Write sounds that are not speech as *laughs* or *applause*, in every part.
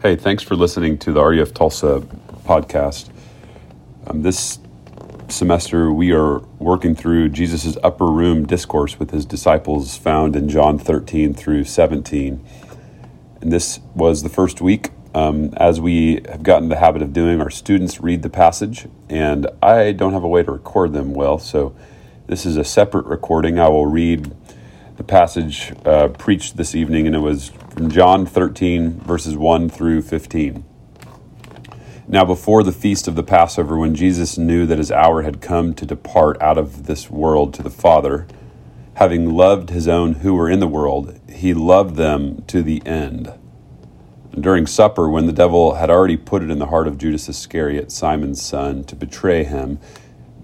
Hey, thanks for listening to the RUF Tulsa podcast. Um, this semester, we are working through Jesus' upper room discourse with his disciples found in John 13 through 17. And this was the first week. Um, as we have gotten the habit of doing, our students read the passage, and I don't have a way to record them well, so this is a separate recording. I will read the passage uh, preached this evening, and it was from John 13, verses 1 through 15. Now, before the feast of the Passover, when Jesus knew that his hour had come to depart out of this world to the Father, having loved his own who were in the world, he loved them to the end. During supper, when the devil had already put it in the heart of Judas Iscariot, Simon's son, to betray him,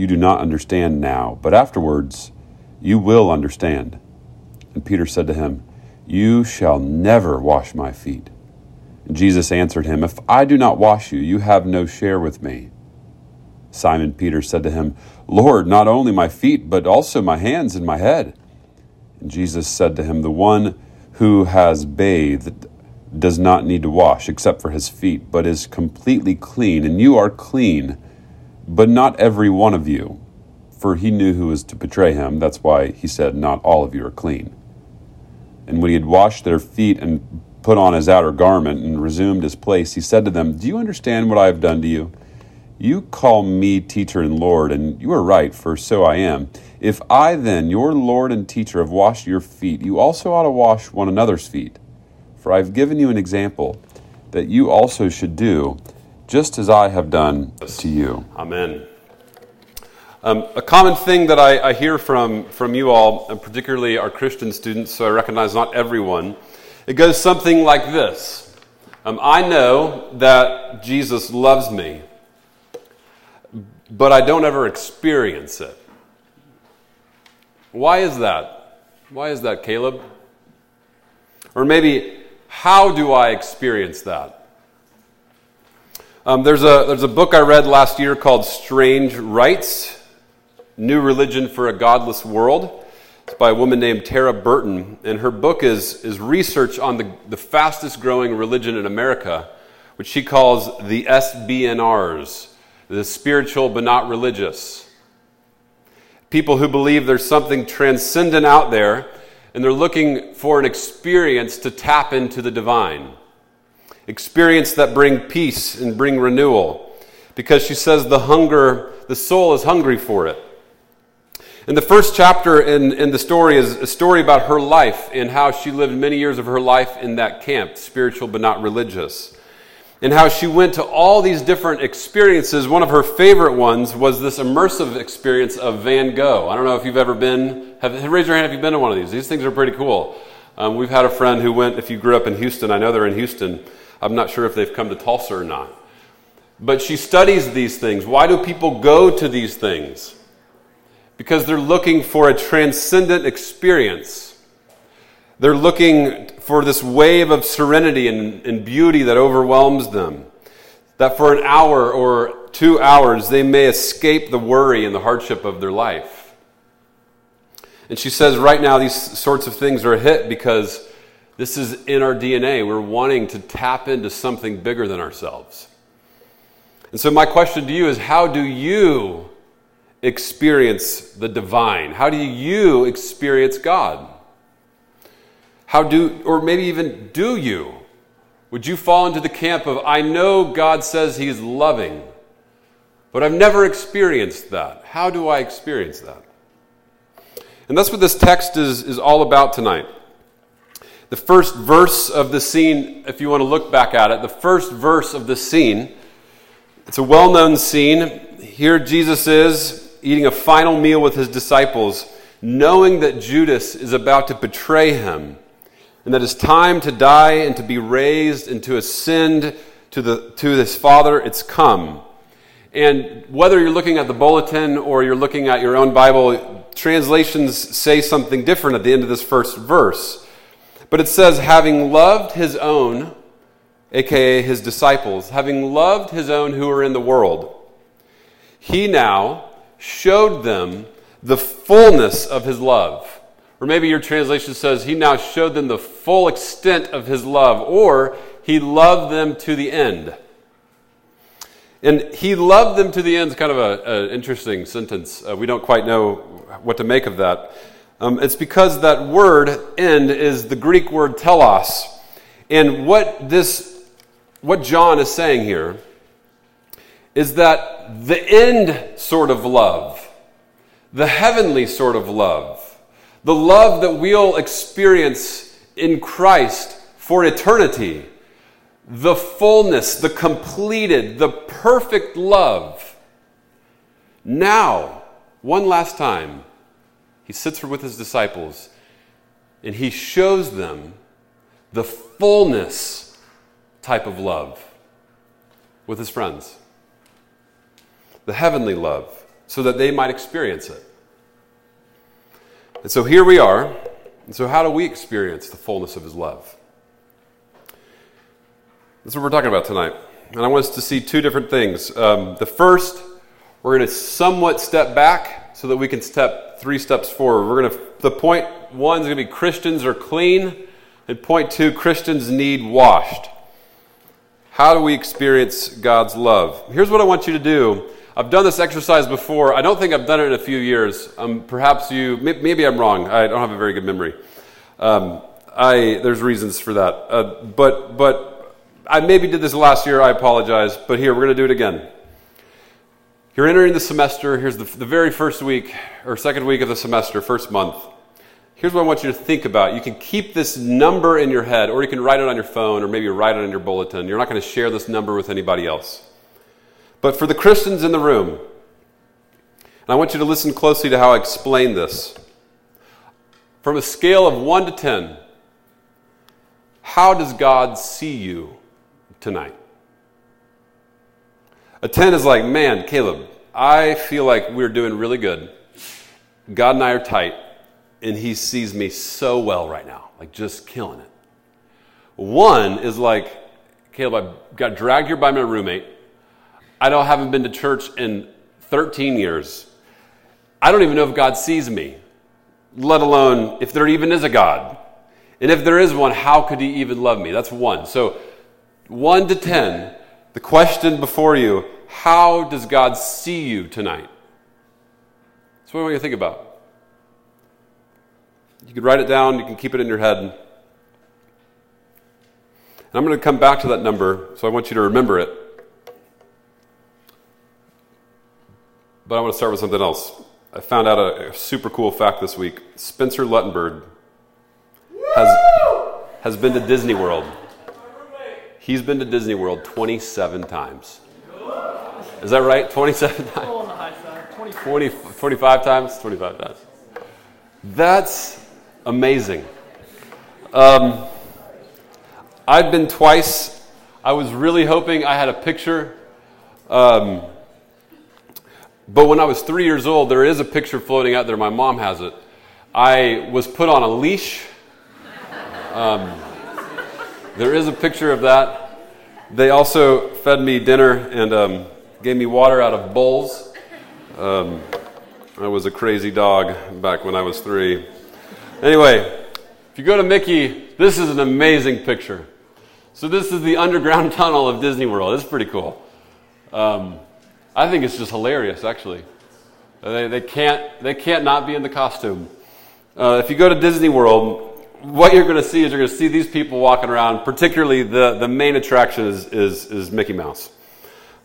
you do not understand now, but afterwards you will understand. And Peter said to him, You shall never wash my feet. And Jesus answered him, If I do not wash you, you have no share with me. Simon Peter said to him, Lord, not only my feet, but also my hands and my head. And Jesus said to him, The one who has bathed does not need to wash except for his feet, but is completely clean, and you are clean but not every one of you. For he knew who was to betray him. That's why he said, Not all of you are clean. And when he had washed their feet and put on his outer garment and resumed his place, he said to them, Do you understand what I have done to you? You call me teacher and Lord, and you are right, for so I am. If I then, your Lord and teacher, have washed your feet, you also ought to wash one another's feet. For I have given you an example that you also should do just as I have done to you. Amen. Um, a common thing that I, I, hear from, from you all, and particularly our Christian students, so I recognize not everyone, it goes something like this um, I know that Jesus loves me, but I don't ever experience it. Why is that? Why is that, Caleb? Or maybe, how do I experience that? Um, there's, a, there's a book I read last year called Strange Rites New Religion for a Godless World. It's by a woman named Tara Burton. And her book is, is research on the, the fastest growing religion in America, which she calls the SBNRs, the spiritual but not religious. People who believe there's something transcendent out there and they're looking for an experience to tap into the divine experience that bring peace and bring renewal. Because she says the hunger the soul is hungry for it. And the first chapter in, in the story is a story about her life and how she lived many years of her life in that camp spiritual but not religious. And how she went to all these different experiences. One of her favorite ones was this immersive experience of van gogh. I don't know if you've ever been have raise your hand if you've been to one of these. These things are pretty cool. Um, we've had a friend who went if you grew up in houston i know they're in houston I'm not sure if they've come to Tulsa or not. But she studies these things. Why do people go to these things? Because they're looking for a transcendent experience. They're looking for this wave of serenity and, and beauty that overwhelms them. That for an hour or two hours they may escape the worry and the hardship of their life. And she says right now these sorts of things are a hit because this is in our DNA. We're wanting to tap into something bigger than ourselves. And so, my question to you is how do you experience the divine? How do you experience God? How do, or maybe even do you? Would you fall into the camp of, I know God says He's loving, but I've never experienced that. How do I experience that? And that's what this text is, is all about tonight the first verse of the scene, if you want to look back at it, the first verse of the scene, it's a well known scene. Here Jesus is eating a final meal with his disciples, knowing that Judas is about to betray him and that it's time to die and to be raised and to ascend to, the, to his Father, it's come. And whether you're looking at the bulletin or you're looking at your own Bible, translations say something different at the end of this first verse. But it says, having loved his own, aka his disciples, having loved his own who are in the world, he now showed them the fullness of his love. Or maybe your translation says, he now showed them the full extent of his love, or he loved them to the end. And he loved them to the end is kind of an interesting sentence. Uh, we don't quite know what to make of that. Um, it's because that word end is the Greek word telos. And what this, what John is saying here is that the end sort of love, the heavenly sort of love, the love that we'll experience in Christ for eternity, the fullness, the completed, the perfect love. Now, one last time, he sits with his disciples and he shows them the fullness type of love with his friends. The heavenly love, so that they might experience it. And so here we are. And so, how do we experience the fullness of his love? That's what we're talking about tonight. And I want us to see two different things. Um, the first, we're going to somewhat step back so that we can step three steps forward. We're going to, the point one is going to be Christians are clean, and point two, Christians need washed. How do we experience God's love? Here's what I want you to do. I've done this exercise before. I don't think I've done it in a few years. Um, perhaps you, maybe I'm wrong. I don't have a very good memory. Um, I, there's reasons for that. Uh, but, but I maybe did this last year, I apologize, but here, we're going to do it again. You're entering the semester. Here's the, the very first week or second week of the semester, first month. Here's what I want you to think about. You can keep this number in your head, or you can write it on your phone, or maybe write it on your bulletin. You're not going to share this number with anybody else. But for the Christians in the room, and I want you to listen closely to how I explain this. From a scale of 1 to 10, how does God see you? tonight. A 10 is like, man, Caleb, I feel like we're doing really good. God and I are tight, and He sees me so well right now, like just killing it. One is like, Caleb, I got dragged here by my roommate. I don't haven't been to church in 13 years. I don't even know if God sees me, let alone if there even is a God. And if there is one, how could he even love me? That's one. So 1 to 10, the question before you how does God see you tonight? That's what I want you to think about. You can write it down, you can keep it in your head. And I'm going to come back to that number, so I want you to remember it. But I want to start with something else. I found out a, a super cool fact this week. Spencer Luttenberg has, has been to Disney World. He's been to Disney World 27 times. Is that right? 27 times? 20, 25 times? 25 times. That's amazing. Um, I've been twice. I was really hoping I had a picture. Um, but when I was three years old, there is a picture floating out there. My mom has it. I was put on a leash. Um, there is a picture of that. They also fed me dinner and um, gave me water out of bowls. Um, I was a crazy dog back when I was three. Anyway, if you go to Mickey, this is an amazing picture. So, this is the underground *laughs* tunnel of Disney World. It's pretty cool. Um, I think it's just hilarious, actually. They, they, can't, they can't not be in the costume. Uh, if you go to Disney World, what you're going to see is you're going to see these people walking around. Particularly, the, the main attraction is, is, is Mickey Mouse.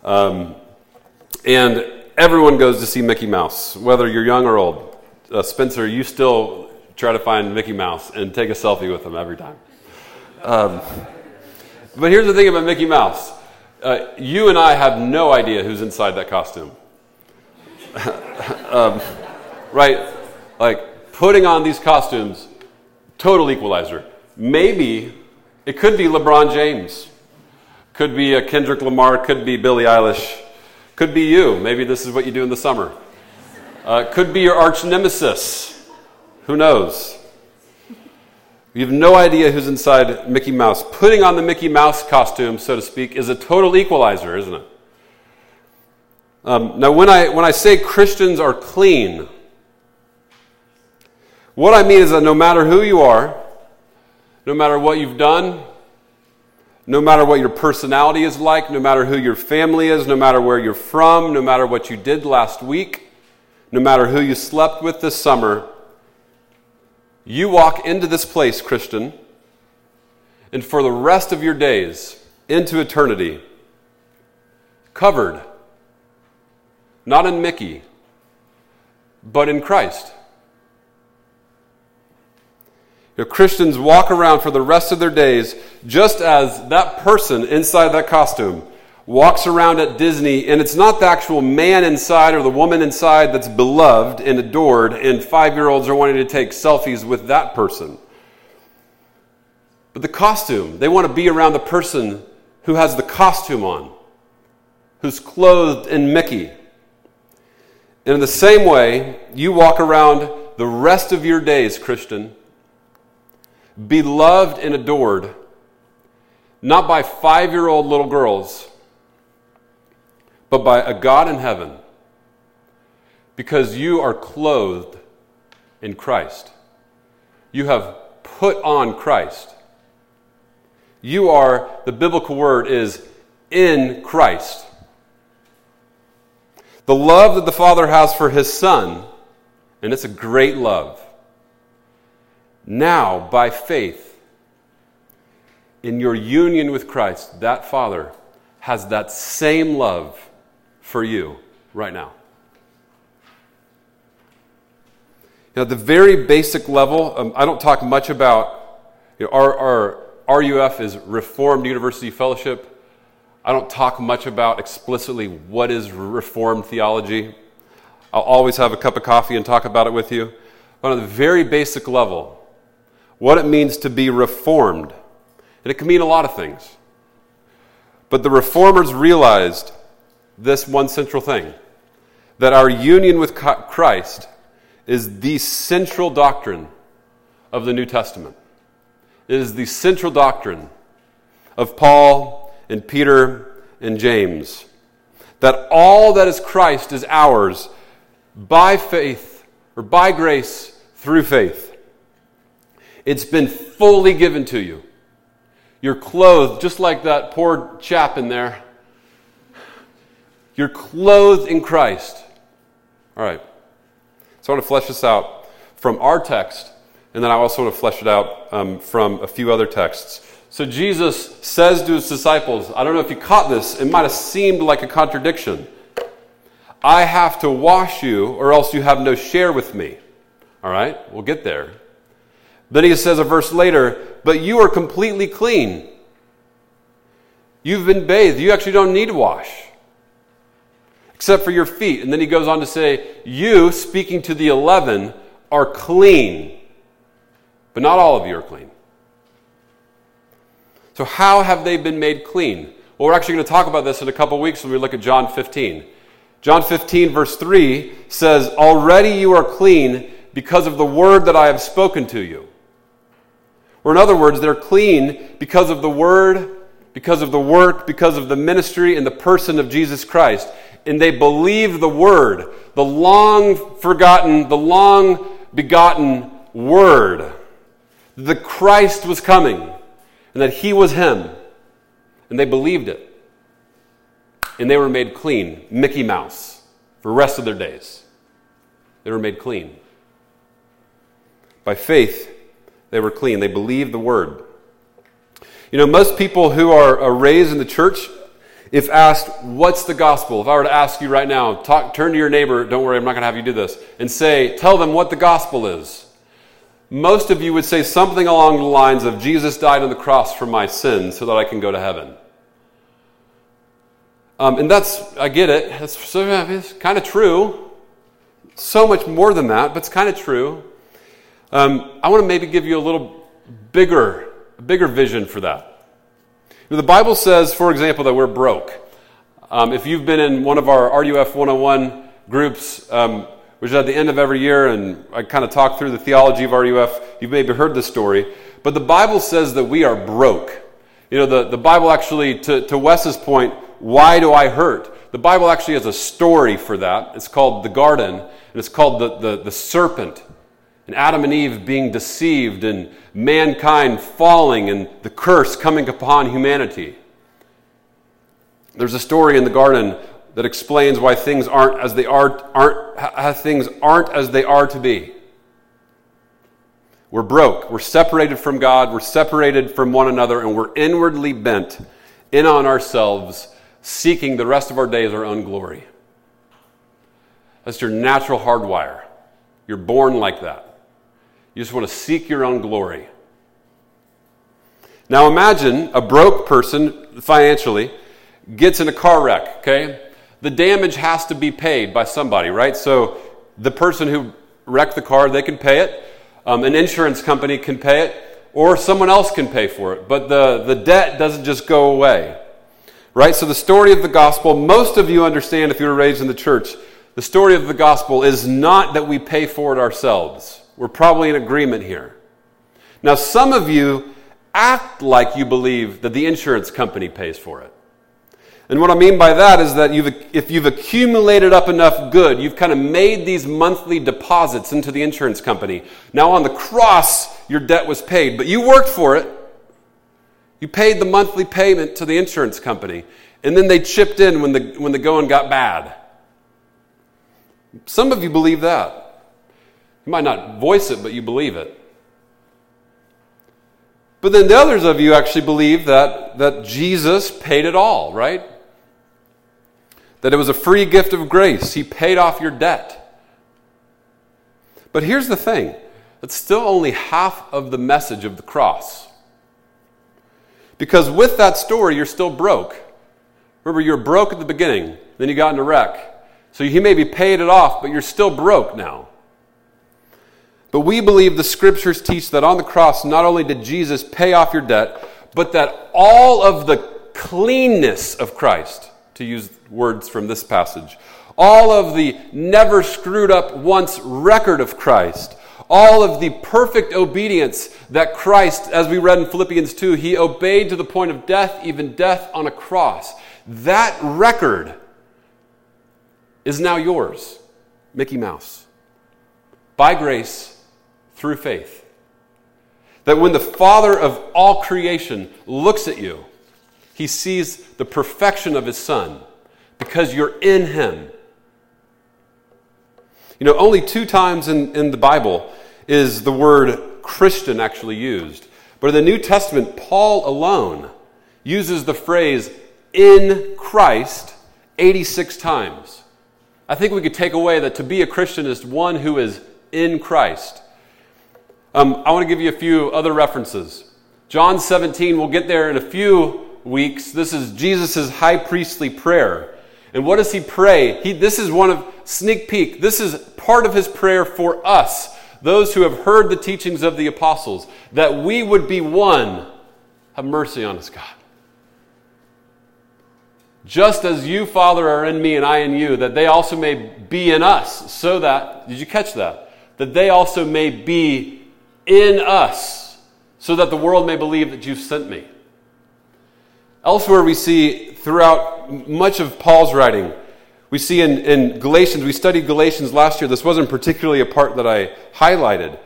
Um, and everyone goes to see Mickey Mouse, whether you're young or old. Uh, Spencer, you still try to find Mickey Mouse and take a selfie with him every time. Um, but here's the thing about Mickey Mouse uh, you and I have no idea who's inside that costume. *laughs* um, right? Like, putting on these costumes Total equalizer. Maybe it could be LeBron James. Could be a Kendrick Lamar, could be Billie Eilish, could be you. Maybe this is what you do in the summer. Uh, could be your arch nemesis. Who knows? You have no idea who's inside Mickey Mouse. Putting on the Mickey Mouse costume, so to speak, is a total equalizer, isn't it? Um, now, when I, when I say Christians are clean, what I mean is that no matter who you are, no matter what you've done, no matter what your personality is like, no matter who your family is, no matter where you're from, no matter what you did last week, no matter who you slept with this summer, you walk into this place, Christian, and for the rest of your days, into eternity, covered, not in Mickey, but in Christ. You know, Christians walk around for the rest of their days just as that person inside that costume walks around at Disney, and it's not the actual man inside or the woman inside that's beloved and adored, and five year olds are wanting to take selfies with that person. But the costume, they want to be around the person who has the costume on, who's clothed in Mickey. And in the same way, you walk around the rest of your days, Christian, beloved and adored, not by five year old little girls, but by a God in heaven, because you are clothed in Christ. You have put on Christ. You are, the biblical word is in Christ. The love that the Father has for his Son, and it's a great love now, by faith, in your union with Christ, that Father has that same love for you right now. Know, the very basic level, um, I don't talk much about, you know, our, our RUF is Reformed University Fellowship. I don't talk much about explicitly what is Reformed theology. I'll always have a cup of coffee and talk about it with you. But on the very basic level, what it means to be reformed. And it can mean a lot of things. But the reformers realized this one central thing that our union with Christ is the central doctrine of the New Testament. It is the central doctrine of Paul and Peter and James. That all that is Christ is ours by faith or by grace through faith. It's been fully given to you. You're clothed, just like that poor chap in there. You're clothed in Christ. All right. So I want to flesh this out from our text, and then I also want to flesh it out um, from a few other texts. So Jesus says to his disciples, I don't know if you caught this, it might have seemed like a contradiction. I have to wash you, or else you have no share with me. All right, we'll get there. Then he says a verse later, but you are completely clean. You've been bathed. You actually don't need to wash, except for your feet. And then he goes on to say, You, speaking to the eleven, are clean, but not all of you are clean. So, how have they been made clean? Well, we're actually going to talk about this in a couple weeks when we look at John 15. John 15, verse 3 says, Already you are clean because of the word that I have spoken to you. Or, in other words, they're clean because of the word, because of the work, because of the ministry and the person of Jesus Christ. And they believe the word, the long forgotten, the long begotten word, that Christ was coming and that he was him. And they believed it. And they were made clean, Mickey Mouse, for the rest of their days. They were made clean. By faith, they were clean. They believed the word. You know, most people who are raised in the church, if asked, What's the gospel? If I were to ask you right now, talk, turn to your neighbor, don't worry, I'm not going to have you do this, and say, Tell them what the gospel is. Most of you would say something along the lines of, Jesus died on the cross for my sins so that I can go to heaven. Um, and that's, I get it, it's, it's kind of true. So much more than that, but it's kind of true. Um, I want to maybe give you a little bigger, bigger vision for that. The Bible says, for example, that we're broke. Um, if you've been in one of our RUF 101 groups, um, which is at the end of every year, and I kind of talk through the theology of RUF, you've maybe heard this story. But the Bible says that we are broke. You know, the, the Bible actually, to, to Wes's point, why do I hurt? The Bible actually has a story for that. It's called the garden, and it's called the, the, the serpent. And Adam and Eve being deceived, and mankind falling, and the curse coming upon humanity. There's a story in the garden that explains why things aren't as they are, aren't, how things aren't as they are to be. We're broke. We're separated from God. We're separated from one another, and we're inwardly bent in on ourselves, seeking the rest of our days our own glory. That's your natural hardwire. You're born like that. You just want to seek your own glory. Now imagine a broke person financially gets in a car wreck, okay? The damage has to be paid by somebody, right? So the person who wrecked the car, they can pay it. Um, an insurance company can pay it, or someone else can pay for it. But the, the debt doesn't just go away, right? So the story of the gospel, most of you understand if you were raised in the church, the story of the gospel is not that we pay for it ourselves. We're probably in agreement here. Now, some of you act like you believe that the insurance company pays for it. And what I mean by that is that you've, if you've accumulated up enough good, you've kind of made these monthly deposits into the insurance company. Now on the cross, your debt was paid, but you worked for it. You paid the monthly payment to the insurance company, and then they chipped in when the, when the going got bad. Some of you believe that. You might not voice it, but you believe it. But then the others of you actually believe that, that Jesus paid it all, right? that it was a free gift of grace. He paid off your debt. But here's the thing it's still only half of the message of the cross. Because with that story, you're still broke. Remember, you were broke at the beginning, then you got in a wreck. So he maybe paid it off, but you're still broke now. But we believe the scriptures teach that on the cross, not only did Jesus pay off your debt, but that all of the cleanness of Christ, to use words from this passage. All of the never screwed up once record of Christ. All of the perfect obedience that Christ, as we read in Philippians 2, he obeyed to the point of death, even death on a cross. That record is now yours, Mickey Mouse, by grace through faith. That when the Father of all creation looks at you, he sees the perfection of his son because you're in him. You know, only two times in, in the Bible is the word Christian actually used. But in the New Testament, Paul alone uses the phrase in Christ 86 times. I think we could take away that to be a Christian is one who is in Christ. Um, I want to give you a few other references. John 17, we'll get there in a few weeks, this is Jesus' high priestly prayer. And what does he pray? He, this is one of, sneak peek, this is part of his prayer for us, those who have heard the teachings of the apostles, that we would be one. Have mercy on us, God. Just as you, Father, are in me and I in you, that they also may be in us, so that, did you catch that? That they also may be in us, so that the world may believe that you've sent me. Elsewhere, we see throughout much of Paul's writing, we see in, in Galatians, we studied Galatians last year. This wasn't particularly a part that I highlighted.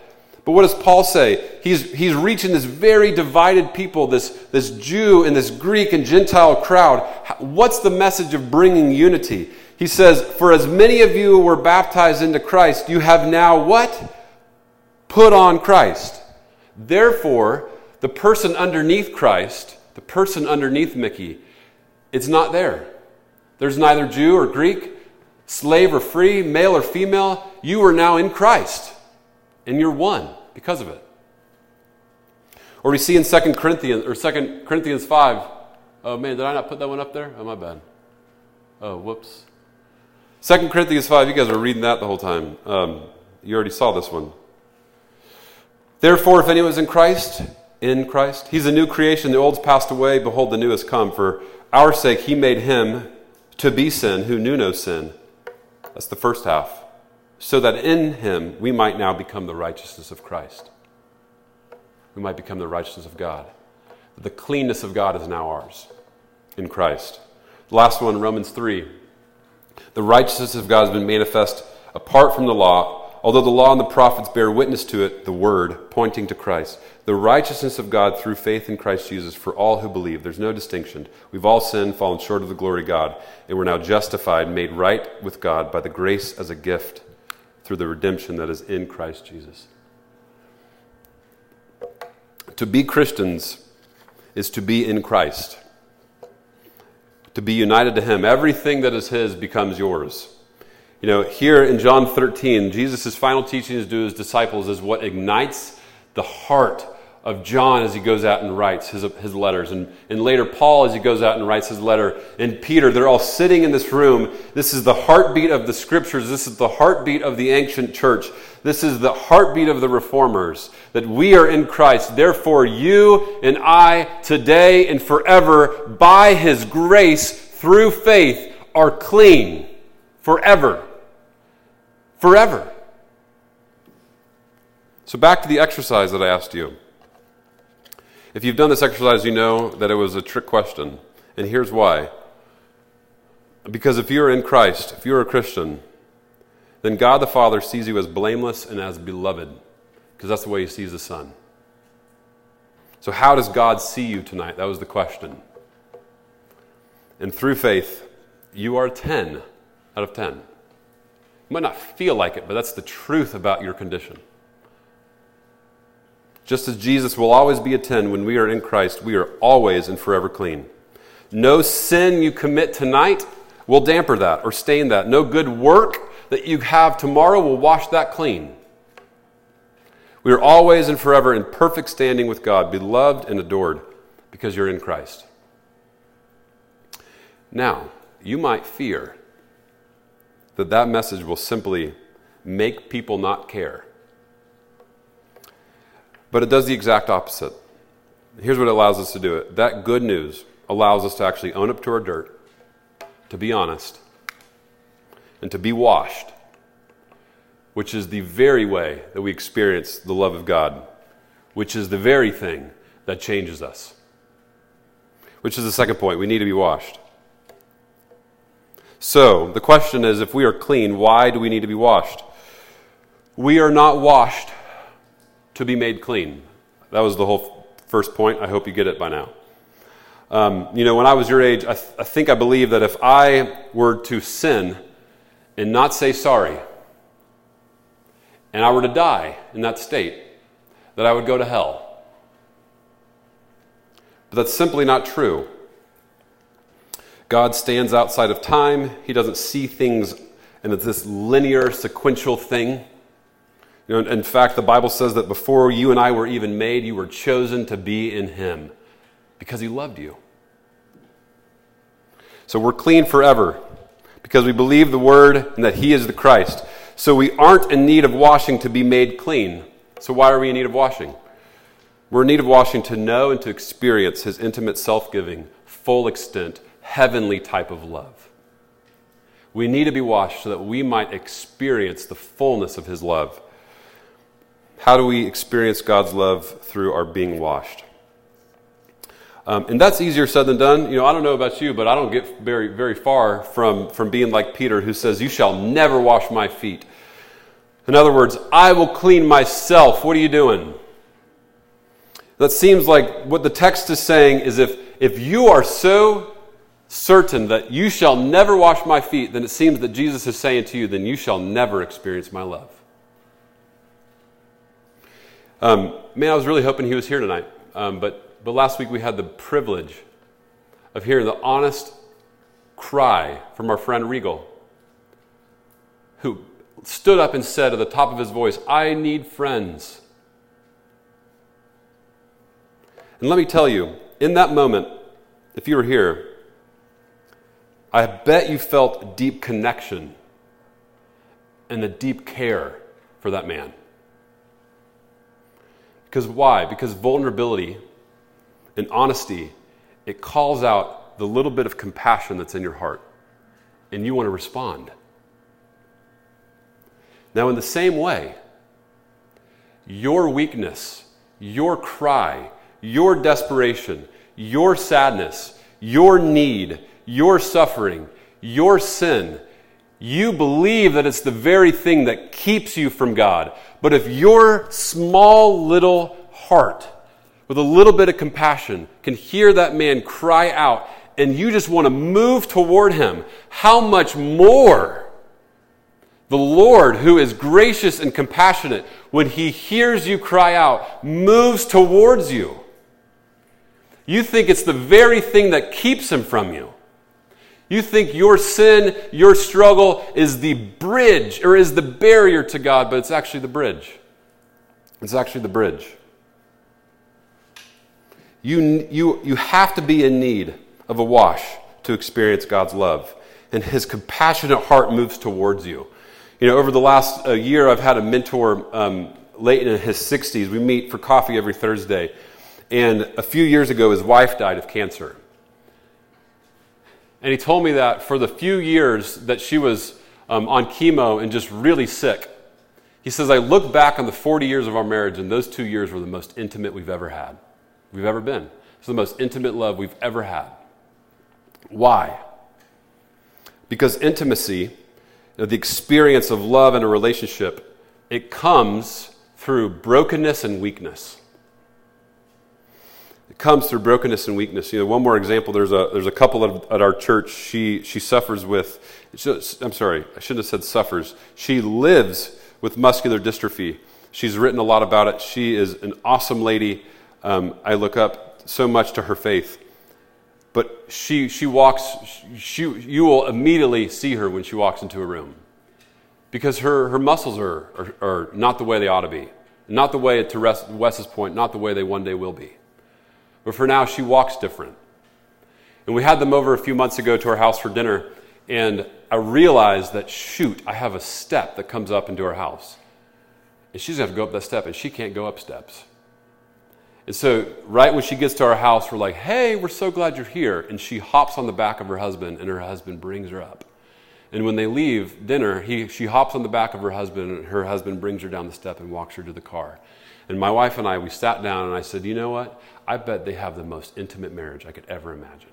But what does Paul say? He's, he's reaching this very divided people, this, this Jew and this Greek and Gentile crowd. What's the message of bringing unity? He says, For as many of you were baptized into Christ, you have now what? Put on Christ. Therefore, the person underneath Christ the person underneath Mickey, it's not there. There's neither Jew or Greek, slave or free, male or female. You are now in Christ, and you're one because of it. Or we see in 2 Corinthians or 2 Corinthians 5. Oh man, did I not put that one up there? Oh my bad. Oh, whoops. 2 Corinthians 5, you guys were reading that the whole time. Um, you already saw this one. Therefore, if anyone is in Christ, in Christ. He's a new creation. The old's passed away. Behold, the new has come. For our sake, he made him to be sin who knew no sin. That's the first half. So that in him we might now become the righteousness of Christ. We might become the righteousness of God. The cleanness of God is now ours in Christ. The last one, Romans 3. The righteousness of God has been manifest apart from the law, although the law and the prophets bear witness to it, the word, pointing to Christ. The righteousness of God through faith in Christ Jesus for all who believe. There's no distinction. We've all sinned, fallen short of the glory of God, and we're now justified, made right with God by the grace as a gift through the redemption that is in Christ Jesus. To be Christians is to be in Christ, to be united to Him. Everything that is His becomes yours. You know, here in John 13, Jesus' final teachings to his disciples is what ignites the heart of John as he goes out and writes his, his letters. And, and later, Paul as he goes out and writes his letter. And Peter, they're all sitting in this room. This is the heartbeat of the scriptures. This is the heartbeat of the ancient church. This is the heartbeat of the reformers that we are in Christ. Therefore, you and I today and forever, by his grace through faith, are clean forever. Forever. So, back to the exercise that I asked you. If you've done this exercise, you know that it was a trick question. And here's why. Because if you're in Christ, if you're a Christian, then God the Father sees you as blameless and as beloved, because that's the way He sees the Son. So, how does God see you tonight? That was the question. And through faith, you are 10 out of 10. You might not feel like it, but that's the truth about your condition. Just as Jesus will always be a 10 when we are in Christ, we are always and forever clean. No sin you commit tonight will damper that or stain that. No good work that you have tomorrow will wash that clean. We are always and forever in perfect standing with God, beloved and adored, because you're in Christ. Now, you might fear that that message will simply make people not care. But it does the exact opposite. Here's what it allows us to do it. That good news allows us to actually own up to our dirt, to be honest, and to be washed, which is the very way that we experience the love of God, which is the very thing that changes us. Which is the second point. We need to be washed. So, the question is if we are clean, why do we need to be washed? We are not washed to be made clean. That was the whole first point. I hope you get it by now. Um, you know, when I was your age, I, th- I think I believe that if I were to sin and not say sorry, and I were to die in that state, that I would go to hell. But that's simply not true. God stands outside of time. He doesn't see things and it's this linear, sequential thing. You know, in fact, the Bible says that before you and I were even made, you were chosen to be in Him because He loved you. So we're clean forever because we believe the word and that he is the Christ. So we aren't in need of washing to be made clean. So why are we in need of washing? We're in need of washing to know and to experience his intimate self giving, full extent, heavenly type of love. We need to be washed so that we might experience the fullness of his love. How do we experience God's love through our being washed? Um, and that's easier said than done. You know, I don't know about you, but I don't get very, very far from, from being like Peter, who says, You shall never wash my feet. In other words, I will clean myself. What are you doing? That seems like what the text is saying is if, if you are so certain that you shall never wash my feet, then it seems that Jesus is saying to you, then you shall never experience my love. Um, man, I was really hoping he was here tonight, um, but but last week we had the privilege of hearing the honest cry from our friend Regal, who stood up and said at the top of his voice, I need friends. And let me tell you, in that moment, if you were here, I bet you felt deep connection and a deep care for that man. Because why? Because vulnerability and honesty, it calls out the little bit of compassion that's in your heart, and you want to respond. Now, in the same way, your weakness, your cry, your desperation, your sadness, your need, your suffering, your sin, you believe that it's the very thing that keeps you from God. But if your small little heart, with a little bit of compassion, can hear that man cry out and you just want to move toward him, how much more? The Lord, who is gracious and compassionate, when he hears you cry out, moves towards you. You think it's the very thing that keeps him from you. You think your sin, your struggle is the bridge or is the barrier to God, but it's actually the bridge. It's actually the bridge. You, you, you have to be in need of a wash to experience God's love. And his compassionate heart moves towards you. You know, over the last uh, year, I've had a mentor um, late in his 60s. We meet for coffee every Thursday. And a few years ago, his wife died of cancer. And he told me that for the few years that she was um, on chemo and just really sick, he says, I look back on the 40 years of our marriage, and those two years were the most intimate we've ever had, we've ever been. It's the most intimate love we've ever had. Why? Because intimacy, you know, the experience of love in a relationship, it comes through brokenness and weakness comes through brokenness and weakness. You know, one more example. There's a there's a couple at, at our church. She she suffers with. I'm sorry, I shouldn't have said suffers. She lives with muscular dystrophy. She's written a lot about it. She is an awesome lady. Um, I look up so much to her faith. But she she walks. She you will immediately see her when she walks into a room, because her her muscles are are, are not the way they ought to be, not the way to Wes's point, not the way they one day will be. But for now, she walks different. And we had them over a few months ago to our house for dinner, and I realized that, shoot, I have a step that comes up into our house. And she's to have to go up that step, and she can't go up steps. And so, right when she gets to our house, we're like, hey, we're so glad you're here. And she hops on the back of her husband, and her husband brings her up. And when they leave dinner, he, she hops on the back of her husband, and her husband brings her down the step and walks her to the car. And my wife and I, we sat down, and I said, you know what? I bet they have the most intimate marriage I could ever imagine.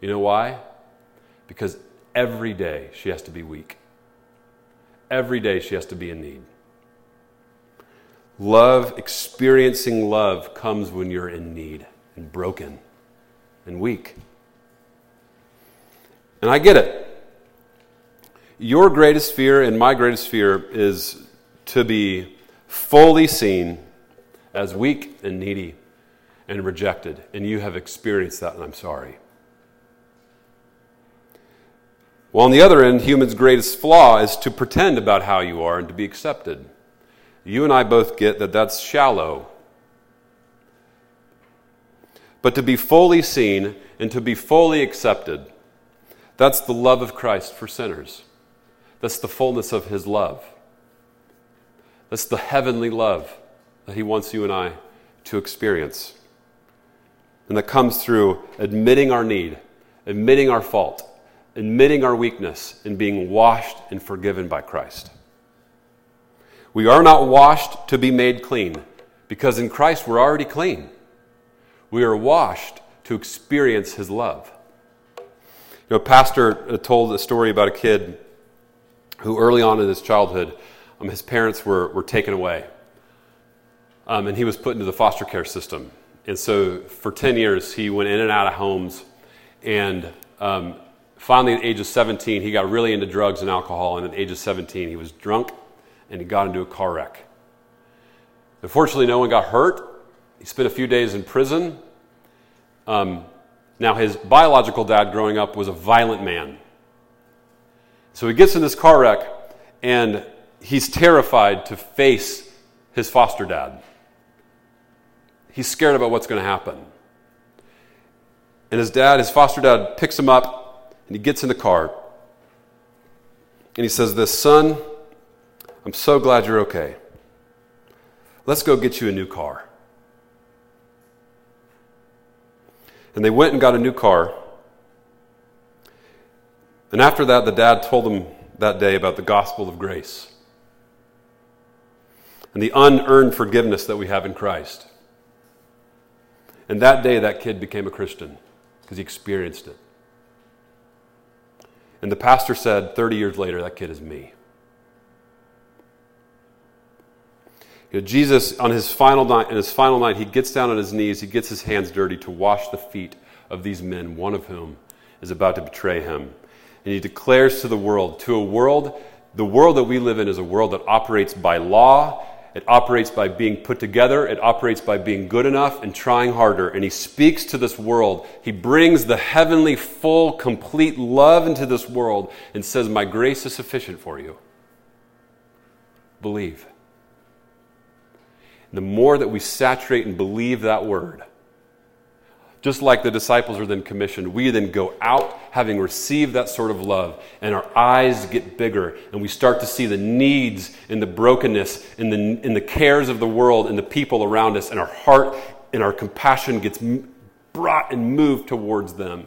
You know why? Because every day she has to be weak. Every day she has to be in need. Love, experiencing love, comes when you're in need and broken and weak. And I get it. Your greatest fear and my greatest fear is to be fully seen as weak and needy and rejected, and you have experienced that, and I'm sorry. Well, on the other end, humans' greatest flaw is to pretend about how you are and to be accepted. You and I both get that that's shallow. But to be fully seen and to be fully accepted, that's the love of Christ for sinners. That's the fullness of his love. That's the heavenly love that he wants you and I to experience and that comes through admitting our need, admitting our fault, admitting our weakness, and being washed and forgiven by Christ. We are not washed to be made clean, because in Christ we're already clean. We are washed to experience His love. You know, Pastor told a story about a kid who, early on in his childhood, um, his parents were, were taken away. Um, and he was put into the foster care system. And so for 10 years, he went in and out of homes. And um, finally, at the age of 17, he got really into drugs and alcohol. And at the age of 17, he was drunk and he got into a car wreck. Unfortunately, no one got hurt. He spent a few days in prison. Um, now, his biological dad growing up was a violent man. So he gets in this car wreck and he's terrified to face his foster dad. He's scared about what's going to happen. And his dad, his foster dad, picks him up and he gets in the car. And he says, This son, I'm so glad you're okay. let's go get you a new car. And they went and got a new car. And after that, the dad told them that day about the gospel of grace and the unearned forgiveness that we have in Christ. And that day, that kid became a Christian because he experienced it. And the pastor said, 30 years later, that kid is me. You know, Jesus, on his final night, in his final night, he gets down on his knees, he gets his hands dirty to wash the feet of these men, one of whom is about to betray him. And he declares to the world, to a world, the world that we live in is a world that operates by law, it operates by being put together, it operates by being good enough and trying harder. And he speaks to this world. He brings the heavenly, full, complete love into this world and says, My grace is sufficient for you. Believe. The more that we saturate and believe that word, just like the disciples are then commissioned, we then go out having received that sort of love, and our eyes get bigger, and we start to see the needs and the brokenness and the, and the cares of the world and the people around us, and our heart and our compassion gets brought and moved towards them.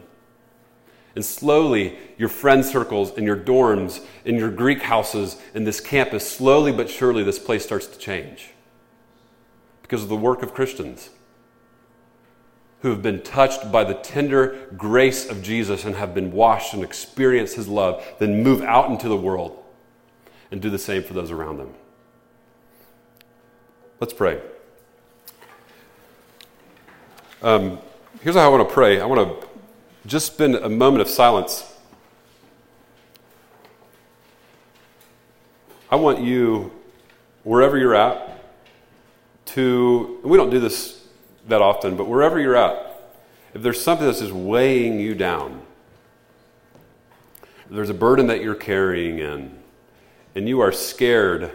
And slowly, your friend circles and your dorms and your Greek houses and this campus, slowly but surely, this place starts to change because of the work of Christians who have been touched by the tender grace of Jesus and have been washed and experienced his love, then move out into the world and do the same for those around them. Let's pray. Um, here's how I want to pray I want to just spend a moment of silence. I want you, wherever you're at, to, we don't do this that often, but wherever you're at, if there's something that's just weighing you down, there's a burden that you're carrying in, and you are scared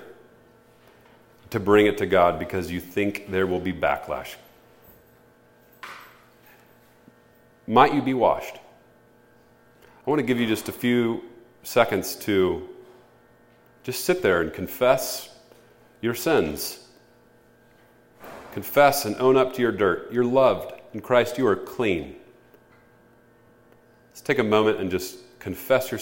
to bring it to God because you think there will be backlash. Might you be washed? I want to give you just a few seconds to just sit there and confess your sins Confess and own up to your dirt. You're loved. In Christ, you are clean. Let's take a moment and just confess your